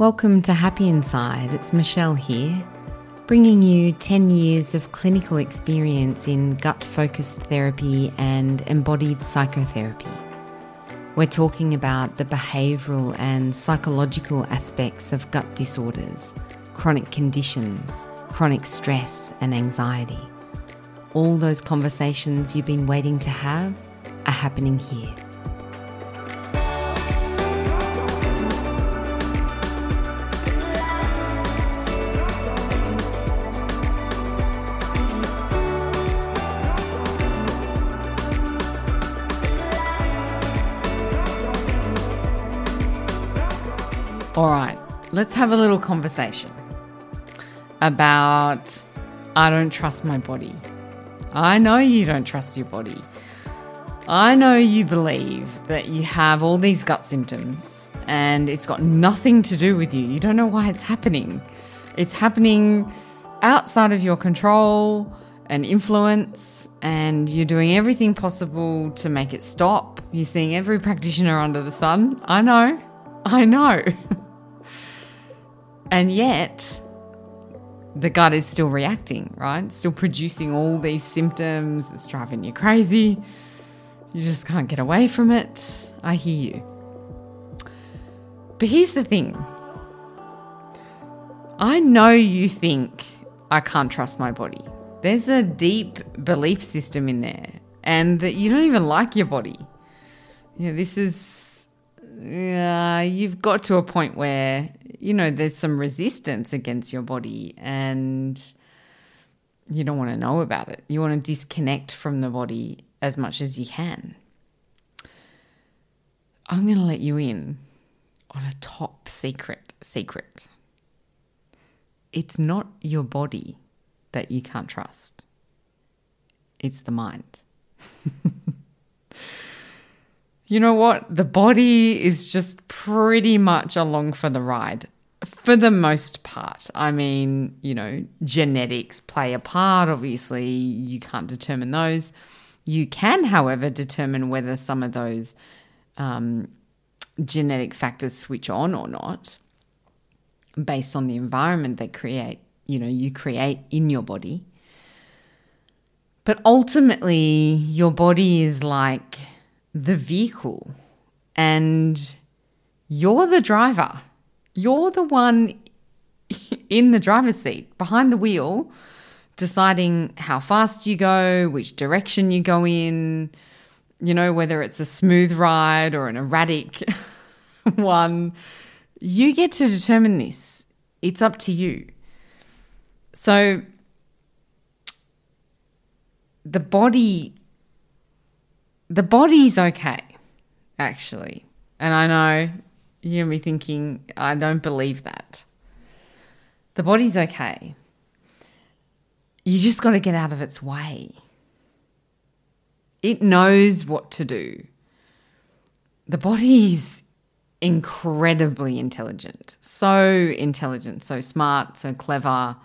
Welcome to Happy Inside. It's Michelle here, bringing you 10 years of clinical experience in gut focused therapy and embodied psychotherapy. We're talking about the behavioural and psychological aspects of gut disorders, chronic conditions, chronic stress, and anxiety. All those conversations you've been waiting to have are happening here. All right, let's have a little conversation about I don't trust my body. I know you don't trust your body. I know you believe that you have all these gut symptoms and it's got nothing to do with you. You don't know why it's happening. It's happening outside of your control and influence, and you're doing everything possible to make it stop. You're seeing every practitioner under the sun. I know. I know. and yet, the gut is still reacting, right? Still producing all these symptoms that's driving you crazy. You just can't get away from it. I hear you. But here's the thing I know you think I can't trust my body. There's a deep belief system in there, and that you don't even like your body. You know, this is, uh, you've got to a point where you know, there's some resistance against your body and you don't want to know about it. You want to disconnect from the body as much as you can. I'm going to let you in on a top secret secret. It's not your body that you can't trust. It's the mind. you know what? The body is just pretty much along for the ride for the most part. I mean, you know, genetics play a part. Obviously, you can't determine those. You can, however, determine whether some of those um, genetic factors switch on or not based on the environment that create, you know, you create in your body. But ultimately, your body is like the vehicle and you're the driver. You're the one in the driver's seat behind the wheel deciding how fast you go, which direction you go in, you know, whether it's a smooth ride or an erratic one. You get to determine this. It's up to you. So the body the body's okay, actually. And I know you're going to be thinking, I don't believe that. The body's okay. You just got to get out of its way. It knows what to do. The body is incredibly intelligent, so intelligent, so smart, so clever.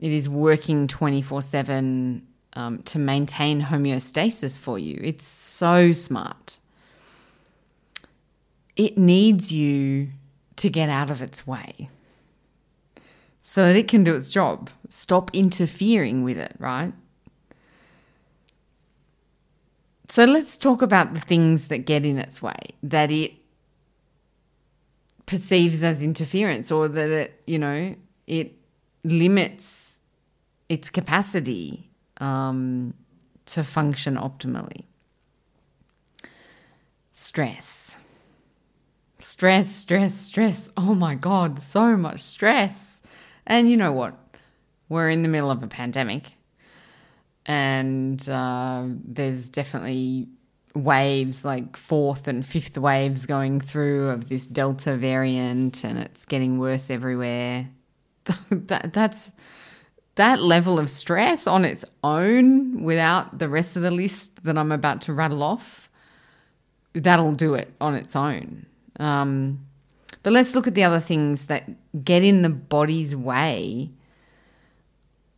It is working 24 7 um, to maintain homeostasis for you. It's so smart. It needs you to get out of its way so that it can do its job. Stop interfering with it, right? So let's talk about the things that get in its way, that it perceives as interference or that it, you know, it limits its capacity um, to function optimally. Stress. Stress, stress, stress. Oh my God, so much stress. And you know what? We're in the middle of a pandemic, and uh, there's definitely waves like fourth and fifth waves going through of this Delta variant, and it's getting worse everywhere. that, that's that level of stress on its own without the rest of the list that I'm about to rattle off, that'll do it on its own. Um, but let's look at the other things that get in the body's way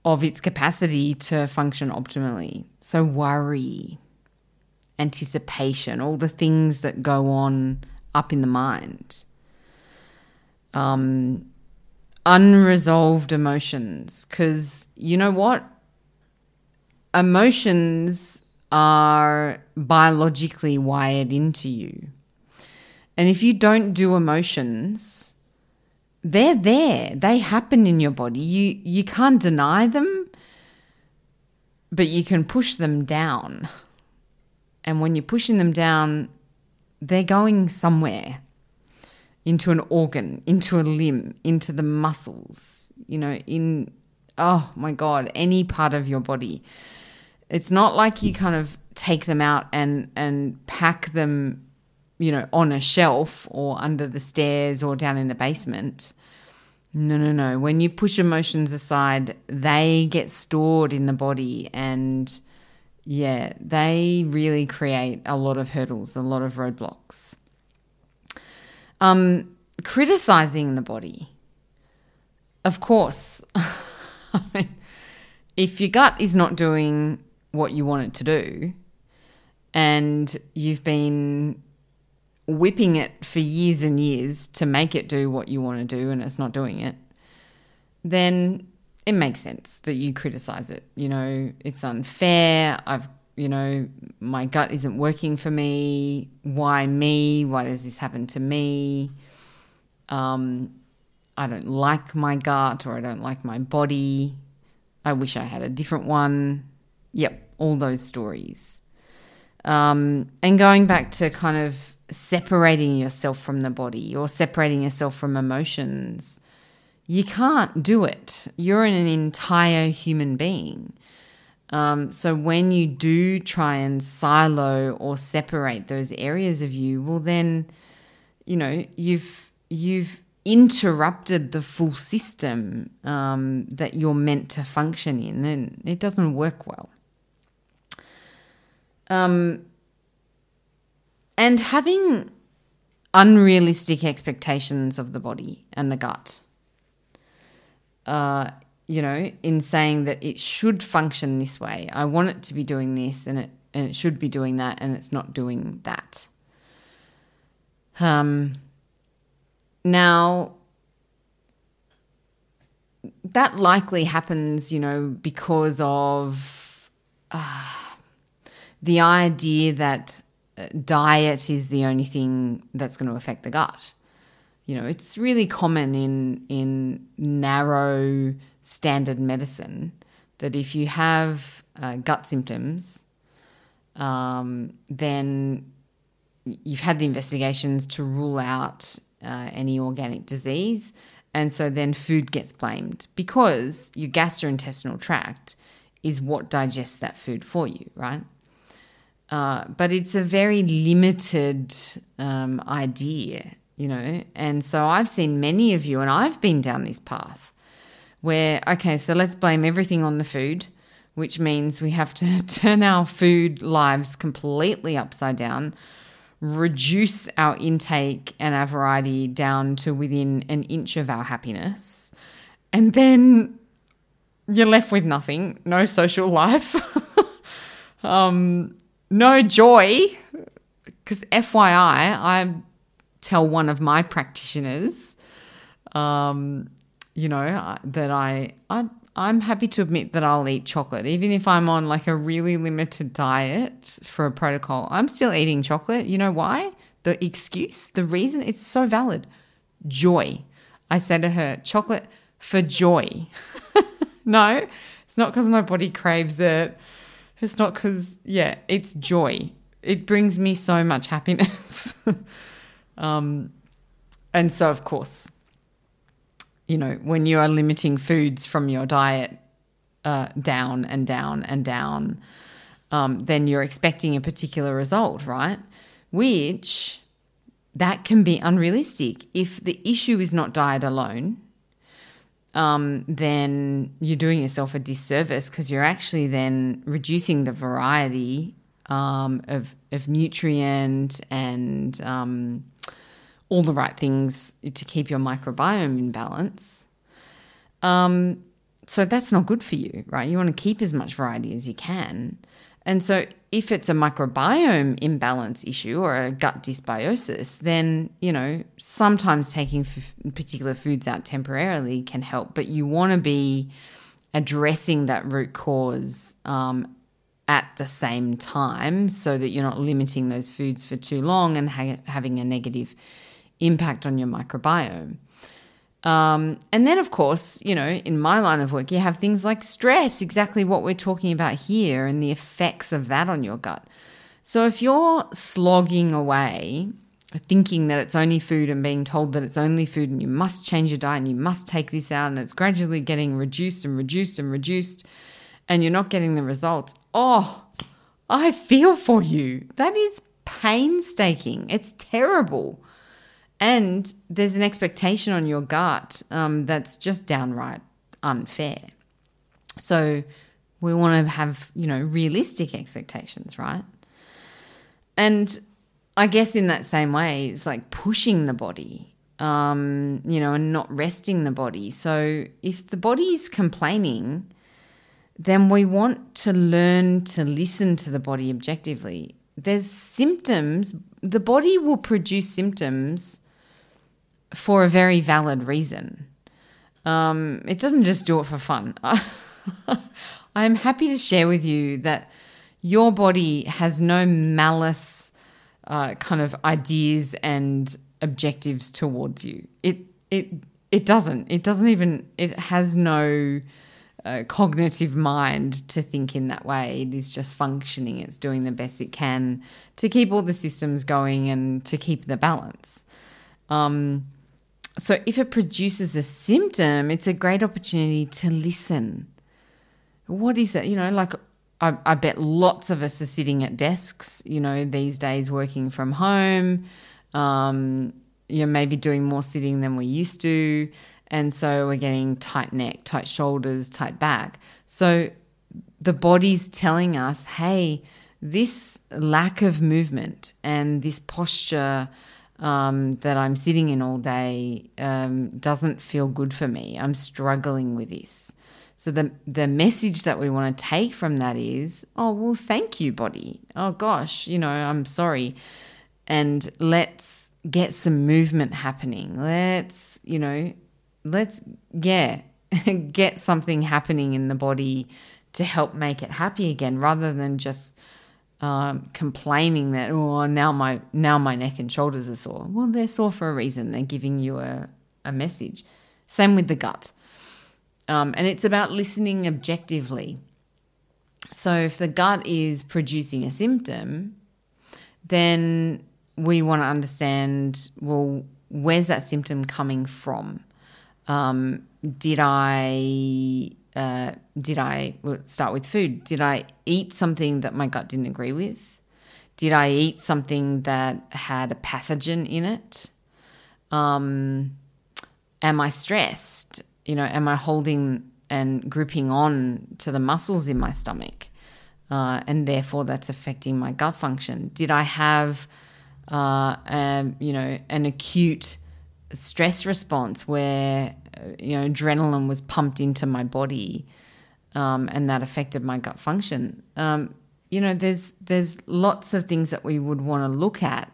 of its capacity to function optimally. So, worry, anticipation, all the things that go on up in the mind. um, unresolved emotions. Because you know what? Emotions are biologically wired into you. And if you don't do emotions, they're there. They happen in your body. You you can't deny them, but you can push them down. And when you're pushing them down, they're going somewhere into an organ, into a limb, into the muscles, you know, in, oh my God, any part of your body. It's not like you kind of take them out and, and pack them, you know, on a shelf or under the stairs or down in the basement. No, no, no. When you push emotions aside, they get stored in the body and yeah, they really create a lot of hurdles, a lot of roadblocks. Um, criticizing the body. Of course, if your gut is not doing what you want it to do, and you've been whipping it for years and years to make it do what you want to do and it's not doing it, then it makes sense that you criticize it. You know, it's unfair. I've, you know, my gut isn't working for me. Why me? Why does this happen to me? Um, I don't like my gut or I don't like my body. I wish I had a different one. Yep, all those stories. Um, and going back to kind of separating yourself from the body or separating yourself from emotions you can't do it. You're an entire human being. Um, so when you do try and silo or separate those areas of you, well, then, you know, you've you've interrupted the full system um, that you're meant to function in, and it doesn't work well. Um, and having unrealistic expectations of the body and the gut uh, you know, in saying that it should function this way. I want it to be doing this and it and it should be doing that and it's not doing that. Um now that likely happens, you know, because of uh, the idea that uh, diet is the only thing that's going to affect the gut you know, it's really common in in narrow standard medicine that if you have uh, gut symptoms, um, then you've had the investigations to rule out uh, any organic disease, and so then food gets blamed because your gastrointestinal tract is what digests that food for you, right? Uh, but it's a very limited um, idea you know. And so I've seen many of you, and I've been down this path where, okay, so let's blame everything on the food, which means we have to turn our food lives completely upside down, reduce our intake and our variety down to within an inch of our happiness. And then you're left with nothing, no social life, um, no joy. Because FYI, I'm tell one of my practitioners, um, you know, that I, I I'm happy to admit that I'll eat chocolate, even if I'm on like a really limited diet for a protocol. I'm still eating chocolate. You know why? The excuse, the reason, it's so valid. Joy. I said to her, chocolate for joy. no, it's not because my body craves it. It's not because, yeah, it's joy. It brings me so much happiness. Um, and so, of course, you know, when you are limiting foods from your diet uh, down and down and down, um, then you're expecting a particular result, right? Which that can be unrealistic. If the issue is not diet alone, um, then you're doing yourself a disservice because you're actually then reducing the variety um, of, of nutrient and um, all the right things to keep your microbiome in balance. Um, so that's not good for you, right? You want to keep as much variety as you can. And so, if it's a microbiome imbalance issue or a gut dysbiosis, then, you know, sometimes taking f- particular foods out temporarily can help, but you want to be addressing that root cause um, at the same time so that you're not limiting those foods for too long and ha- having a negative impact on your microbiome. Um, and then, of course, you know, in my line of work, you have things like stress, exactly what we're talking about here, and the effects of that on your gut. So if you're slogging away, thinking that it's only food and being told that it's only food and you must change your diet and you must take this out, and it's gradually getting reduced and reduced and reduced, and you're not getting the results, oh, I feel for you. That is painstaking. It's terrible. And there's an expectation on your gut um, that's just downright unfair. So we want to have, you know, realistic expectations, right? And I guess in that same way, it's like pushing the body, um, you know, and not resting the body. So if the body is complaining, then we want to learn to listen to the body objectively. There's symptoms, the body will produce symptoms for a very valid reason. Um, it doesn't just do it for fun. I'm happy to share with you that your body has no malice uh, kind of ideas and objectives towards you. It it it doesn't. It doesn't even. It has no uh, cognitive mind to think in that way. It is just functioning. It's doing the best it can to keep all the systems going and to keep the balance. Um, so if it produces a symptom, it's a great opportunity to listen. What is it? You know, like I, I, bet lots of us are sitting at desks, you know, these days working from home. Um, you're maybe doing more sitting than we used to. And so we're getting tight neck, tight shoulders, tight back. So the body's telling us, hey, this lack of movement and this posture um, that I'm sitting in all day um, doesn't feel good for me. I'm struggling with this. So the the message that we want to take from that is, oh well, thank you, body. Oh gosh, you know, I'm sorry, and let's get some movement happening. Let's, you know, let's yeah, get something happening in the body to help make it happy again, rather than just um, complaining that oh now my now my neck and shoulders are sore. Well, they're sore for a reason. They're giving you a, a message. Same with the gut, um, and it's about listening objectively. So if the gut is producing a symptom, then we want to understand well where's that symptom coming from. Um, did I uh, did I start with food? Did I eat something that my gut didn't agree with? Did I eat something that had a pathogen in it? Um, am I stressed? You know, am I holding and gripping on to the muscles in my stomach? Uh, and therefore that's affecting my gut function. Did I have, uh, um, you know, an acute stress response where you know, adrenaline was pumped into my body, um, and that affected my gut function. Um, you know, there's there's lots of things that we would want to look at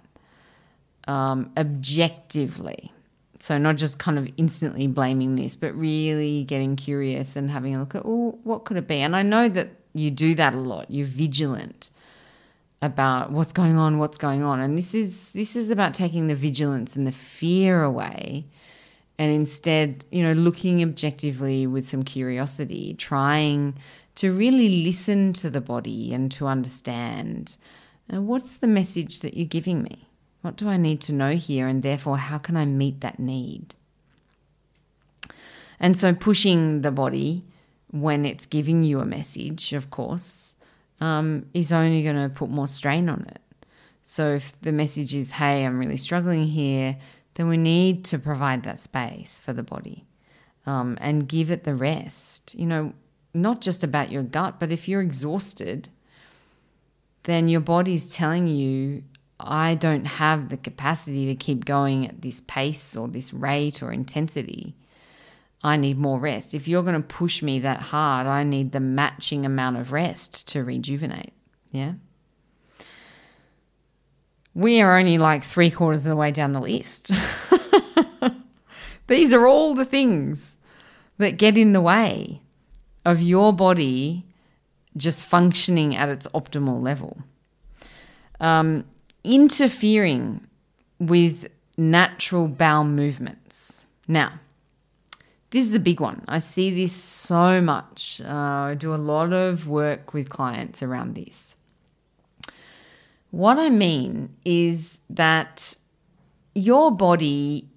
um, objectively. So not just kind of instantly blaming this, but really getting curious and having a look at, well, what could it be? And I know that you do that a lot. You're vigilant about what's going on, what's going on, and this is this is about taking the vigilance and the fear away and instead, you know, looking objectively with some curiosity, trying to really listen to the body and to understand uh, what's the message that you're giving me? What do I need to know here? And therefore, how can I meet that need? And so, pushing the body when it's giving you a message, of course, um, is only going to put more strain on it. So, if the message is, hey, I'm really struggling here, then we need to provide that space for the body um, and give it the rest. You know, not just about your gut, but if you're exhausted, then your body's telling you, I don't have the capacity to keep going at this pace or this rate or intensity. I need more rest. If you're going to push me that hard, I need the matching amount of rest to rejuvenate. Yeah. We are only like three quarters of the way down the list. These are all the things that get in the way of your body just functioning at its optimal level. Um, interfering with natural bowel movements. Now, this is a big one. I see this so much. Uh, I do a lot of work with clients around this. What I mean is that your body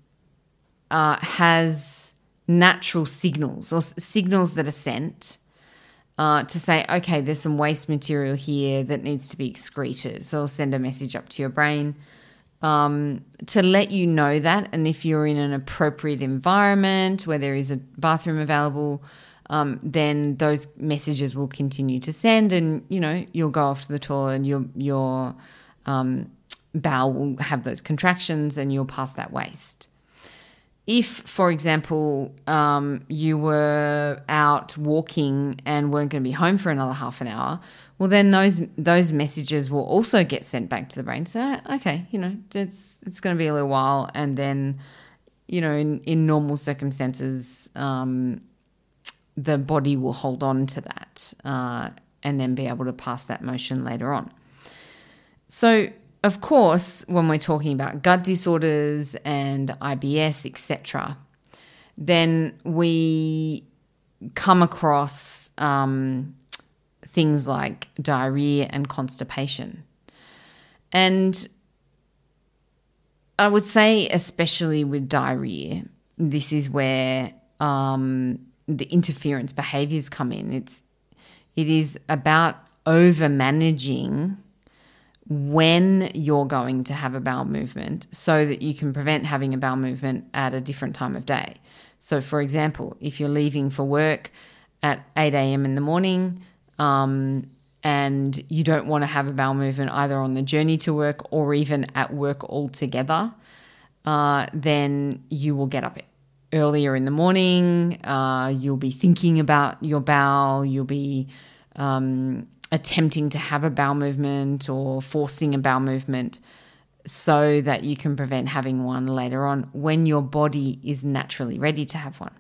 uh, has natural signals or signals that are sent uh, to say, okay, there's some waste material here that needs to be excreted. So I'll send a message up to your brain um, to let you know that. And if you're in an appropriate environment where there is a bathroom available, um, then those messages will continue to send, and you know you'll go off to the toilet, and your your um, bowel will have those contractions, and you'll pass that waste. If, for example, um, you were out walking and weren't going to be home for another half an hour, well, then those those messages will also get sent back to the brain. So, okay, you know, it's it's going to be a little while, and then, you know, in in normal circumstances, um, the body will hold on to that uh, and then be able to pass that motion later on. So, of course, when we're talking about gut disorders and IBS, etc., then we come across um, things like diarrhea and constipation. And I would say, especially with diarrhea, this is where um, the interference behaviors come in. It's it is about over managing when you're going to have a bowel movement so that you can prevent having a bowel movement at a different time of day. So, for example, if you're leaving for work at 8 a.m. in the morning um, and you don't want to have a bowel movement either on the journey to work or even at work altogether, uh, then you will get up earlier in the morning. Uh, you'll be thinking about your bowel. You'll be um, attempting to have a bowel movement or forcing a bowel movement so that you can prevent having one later on when your body is naturally ready to have one.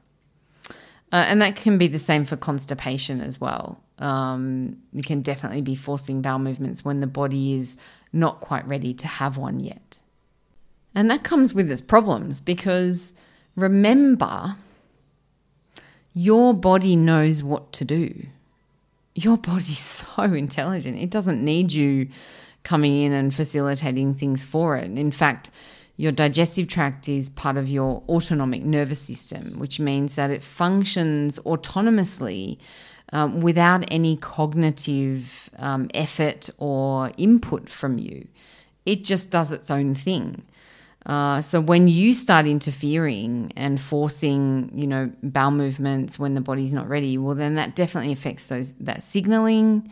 Uh, and that can be the same for constipation as well. Um, you can definitely be forcing bowel movements when the body is not quite ready to have one yet. And that comes with its problems because remember, your body knows what to do. Your body's so intelligent. It doesn't need you coming in and facilitating things for it. In fact, your digestive tract is part of your autonomic nervous system, which means that it functions autonomously um, without any cognitive um, effort or input from you. It just does its own thing. Uh, so when you start interfering and forcing, you know, bowel movements when the body's not ready, well, then that definitely affects those that signaling.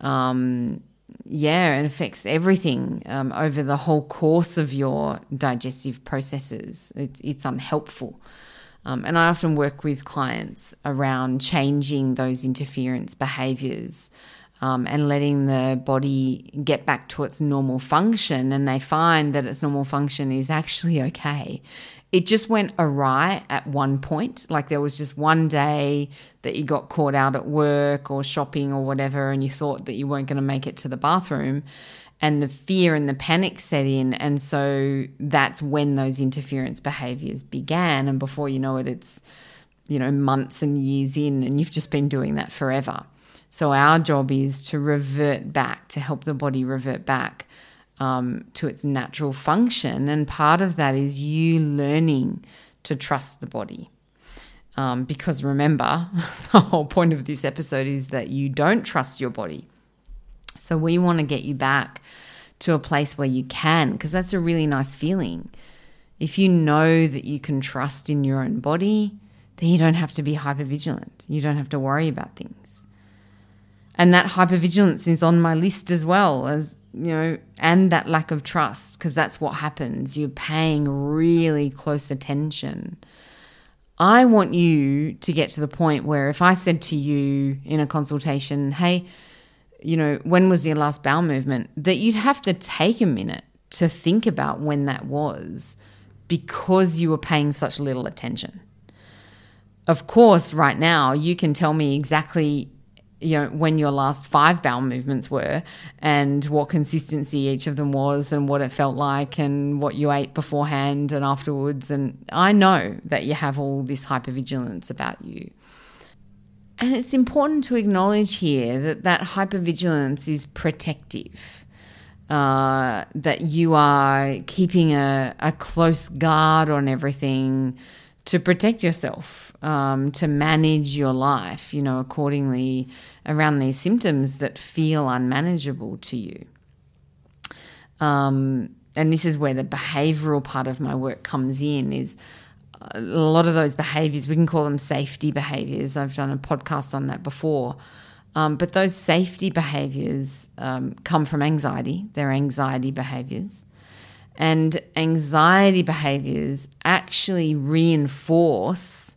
Um, yeah, it affects everything um, over the whole course of your digestive processes. It's, it's unhelpful. Um, and I often work with clients around changing those interference behaviors um, and letting the body get back to its normal function. And they find that its normal function is actually okay. It just went awry at one point. Like there was just one day that you got caught out at work or shopping or whatever, and you thought that you weren't going to make it to the bathroom. And the fear and the panic set in. And so that's when those interference behaviors began. And before you know it, it's, you know, months and years in, and you've just been doing that forever. So our job is to revert back, to help the body revert back um, to its natural function. And part of that is you learning to trust the body. Um, because remember, the whole point of this episode is that you don't trust your body. So we want to get you back to a place where you can, because that's a really nice feeling. If you know that you can trust in your own body, then you don't have to be hyper vigilant. You don't have to worry about things. And that hypervigilance is on my list as well as, you know, and that lack of trust, because that's what happens. You're paying really close attention. I want you to get to the point where if I said to you in a consultation, hey, you know, when was your last bowel movement, that you'd have to take a minute to think about when that was because you were paying such little attention. Of course, right now, you can tell me exactly you know when your last five bowel movements were and what consistency each of them was and what it felt like and what you ate beforehand and afterwards and I know that you have all this hypervigilance about you. And it's important to acknowledge here that that hypervigilance is protective. Uh, that you are keeping a, a close guard on everything to protect yourself, um, to manage your life, you know, accordingly around these symptoms that feel unmanageable to you. Um, and this is where the behavioral part of my work comes in is a lot of those behaviors we can call them safety behaviors. I've done a podcast on that before. Um, but those safety behaviors um, come from anxiety. They're anxiety behaviors and anxiety behaviors actually reinforce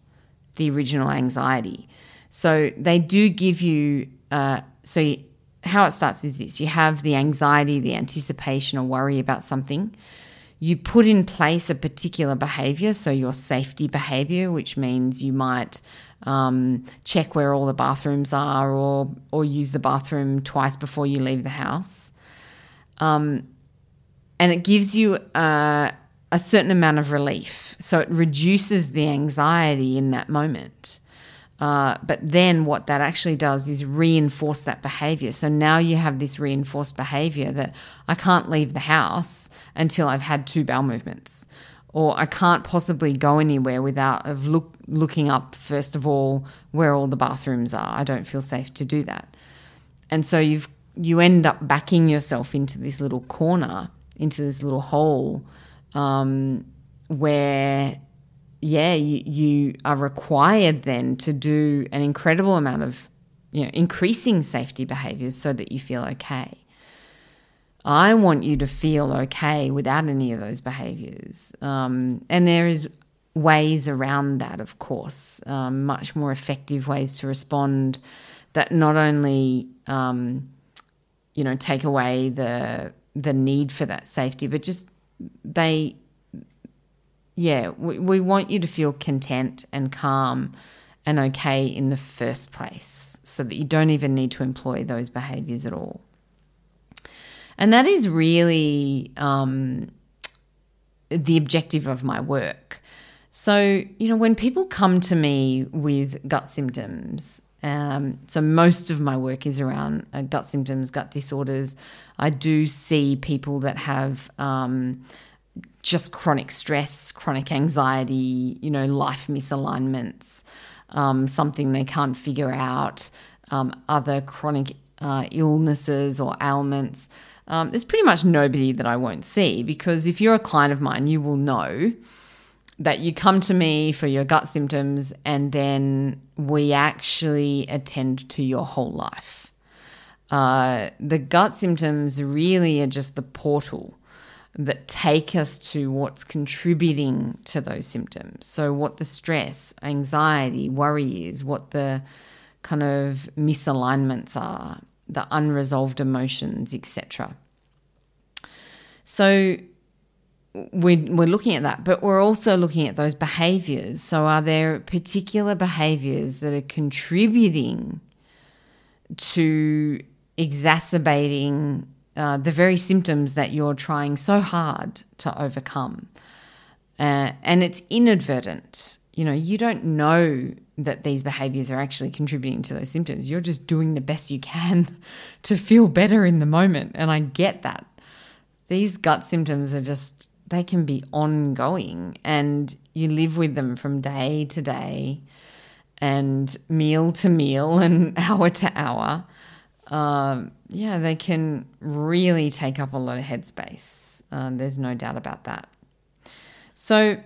the original anxiety. So they do give you, uh, so you, how it starts is this you have the anxiety, the anticipation, or worry about something. You put in place a particular behavior, so your safety behavior, which means you might um, check where all the bathrooms are or, or use the bathroom twice before you leave the house. Um, and it gives you a, a certain amount of relief. So it reduces the anxiety in that moment. Uh, but then what that actually does is reinforce that behavior. So now you have this reinforced behavior that I can't leave the house until I've had two bowel movements, or I can't possibly go anywhere without of look, looking up first of all where all the bathrooms are. I don't feel safe to do that, and so you've you end up backing yourself into this little corner into this little hole um, where, yeah, you, you are required then to do an incredible amount of, you know, increasing safety behaviors so that you feel okay. I want you to feel okay without any of those behaviors. Um, and there is ways around that, of course, um, much more effective ways to respond that not only, um, you know, take away the the need for that safety, but just they, yeah, we, we want you to feel content and calm and okay in the first place so that you don't even need to employ those behaviors at all. And that is really um, the objective of my work. So, you know, when people come to me with gut symptoms, um, so most of my work is around uh, gut symptoms, gut disorders. I do see people that have um, just chronic stress, chronic anxiety, you know, life misalignments, um, something they can't figure out, um, other chronic uh, illnesses or ailments. Um, there's pretty much nobody that I won't see because if you're a client of mine, you will know that you come to me for your gut symptoms and then we actually attend to your whole life. Uh, the gut symptoms really are just the portal that take us to what's contributing to those symptoms. So, what the stress, anxiety, worry is, what the kind of misalignments are, the unresolved emotions, etc. So, we're, we're looking at that, but we're also looking at those behaviors. So, are there particular behaviors that are contributing to exacerbating uh, the very symptoms that you're trying so hard to overcome? Uh, and it's inadvertent. You know, you don't know that these behaviors are actually contributing to those symptoms. You're just doing the best you can to feel better in the moment. And I get that. These gut symptoms are just they can be ongoing and you live with them from day to day and meal to meal and hour to hour. Um, yeah, they can really take up a lot of headspace. Uh, there's no doubt about that. So,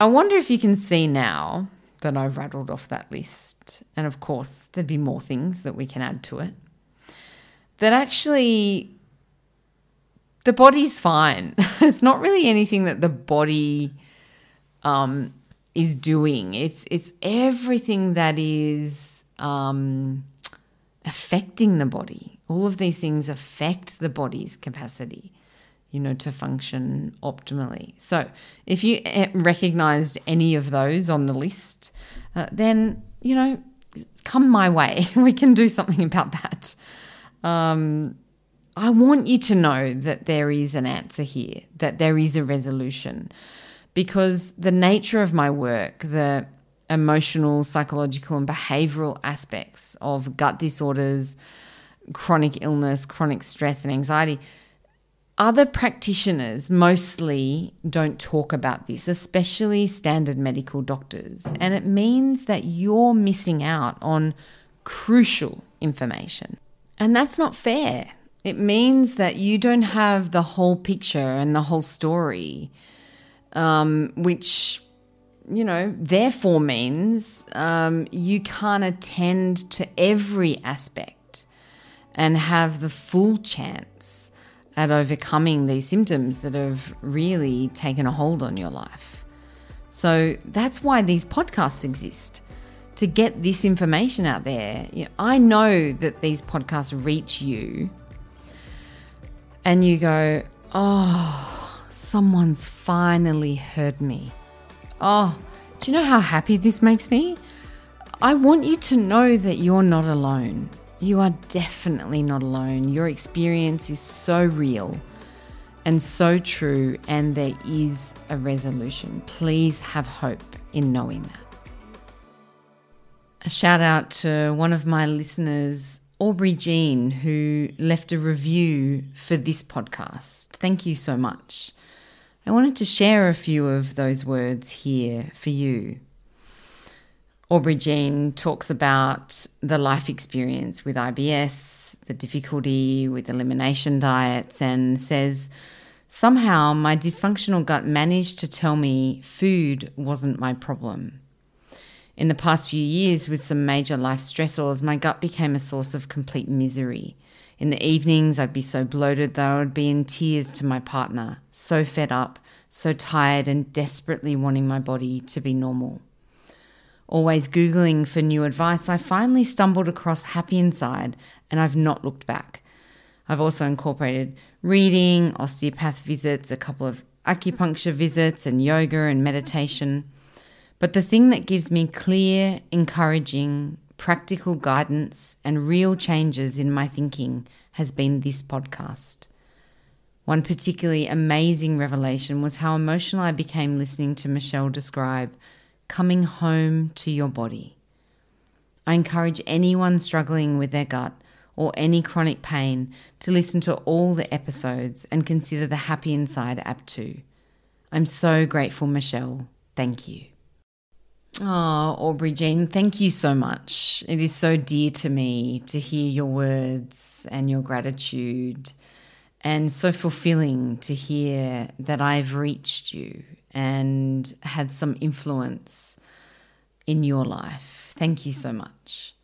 I wonder if you can see now that I've rattled off that list, and of course, there'd be more things that we can add to it, that actually the body's fine. it's not really anything that the body um, is doing. It's it's everything that is um, affecting the body. All of these things affect the body's capacity, you know, to function optimally. So if you eh, recognized any of those on the list, uh, then, you know, come my way. we can do something about that. Um, I want you to know that there is an answer here, that there is a resolution, because the nature of my work, the emotional, psychological, and behavioral aspects of gut disorders, chronic illness, chronic stress, and anxiety. Other practitioners mostly don't talk about this, especially standard medical doctors. And it means that you're missing out on crucial information. And that's not fair. It means that you don't have the whole picture and the whole story, um, which you know, therefore means um, you can't attend to every aspect and have the full chance at overcoming these symptoms that have really taken a hold on your life. So that's why these podcasts exist to get this information out there. I know that these podcasts reach you and you go, oh, someone's finally heard me. Oh, do you know how happy this makes me? I want you to know that you're not alone. You are definitely not alone. Your experience is so real and so true, and there is a resolution. Please have hope in knowing that. A shout out to one of my listeners, Aubrey Jean, who left a review for this podcast. Thank you so much. I wanted to share a few of those words here for you. Aubrey Jean talks about the life experience with IBS, the difficulty with elimination diets, and says, Somehow my dysfunctional gut managed to tell me food wasn't my problem. In the past few years, with some major life stressors, my gut became a source of complete misery. In the evenings, I'd be so bloated that I would be in tears to my partner, so fed up, so tired, and desperately wanting my body to be normal. Always Googling for new advice, I finally stumbled across Happy Inside and I've not looked back. I've also incorporated reading, osteopath visits, a couple of acupuncture visits, and yoga and meditation. But the thing that gives me clear, encouraging, practical guidance, and real changes in my thinking has been this podcast. One particularly amazing revelation was how emotional I became listening to Michelle describe coming home to your body. I encourage anyone struggling with their gut or any chronic pain to listen to all the episodes and consider the Happy Inside app too. I'm so grateful, Michelle. Thank you. Oh, Aubrey Jean, thank you so much. It is so dear to me to hear your words and your gratitude, and so fulfilling to hear that I've reached you and had some influence in your life. Thank you so much.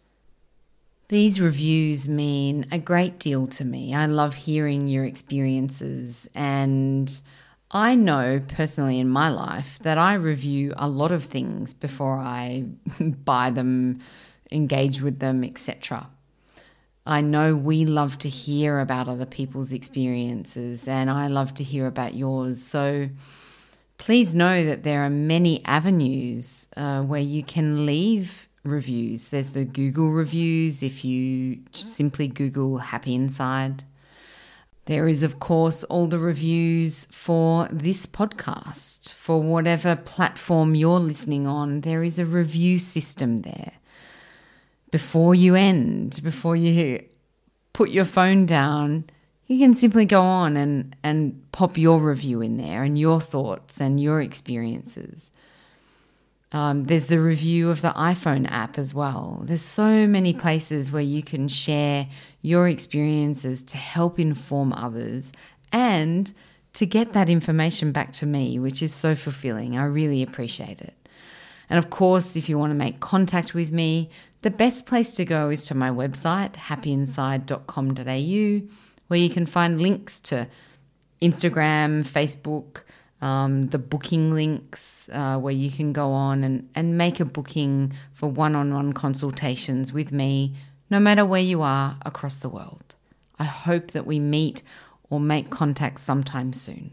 These reviews mean a great deal to me. I love hearing your experiences and I know personally in my life that I review a lot of things before I buy them, engage with them, etc. I know we love to hear about other people's experiences and I love to hear about yours. So please know that there are many avenues uh, where you can leave reviews. There's the Google reviews if you simply Google Happy Inside. There is, of course, all the reviews for this podcast. For whatever platform you're listening on, there is a review system there. Before you end, before you put your phone down, you can simply go on and, and pop your review in there and your thoughts and your experiences. Um, there's the review of the iPhone app as well. There's so many places where you can share your experiences to help inform others and to get that information back to me, which is so fulfilling. I really appreciate it. And of course, if you want to make contact with me, the best place to go is to my website, happyinside.com.au, where you can find links to Instagram, Facebook, um, the booking links uh, where you can go on and, and make a booking for one on one consultations with me, no matter where you are across the world. I hope that we meet or make contact sometime soon.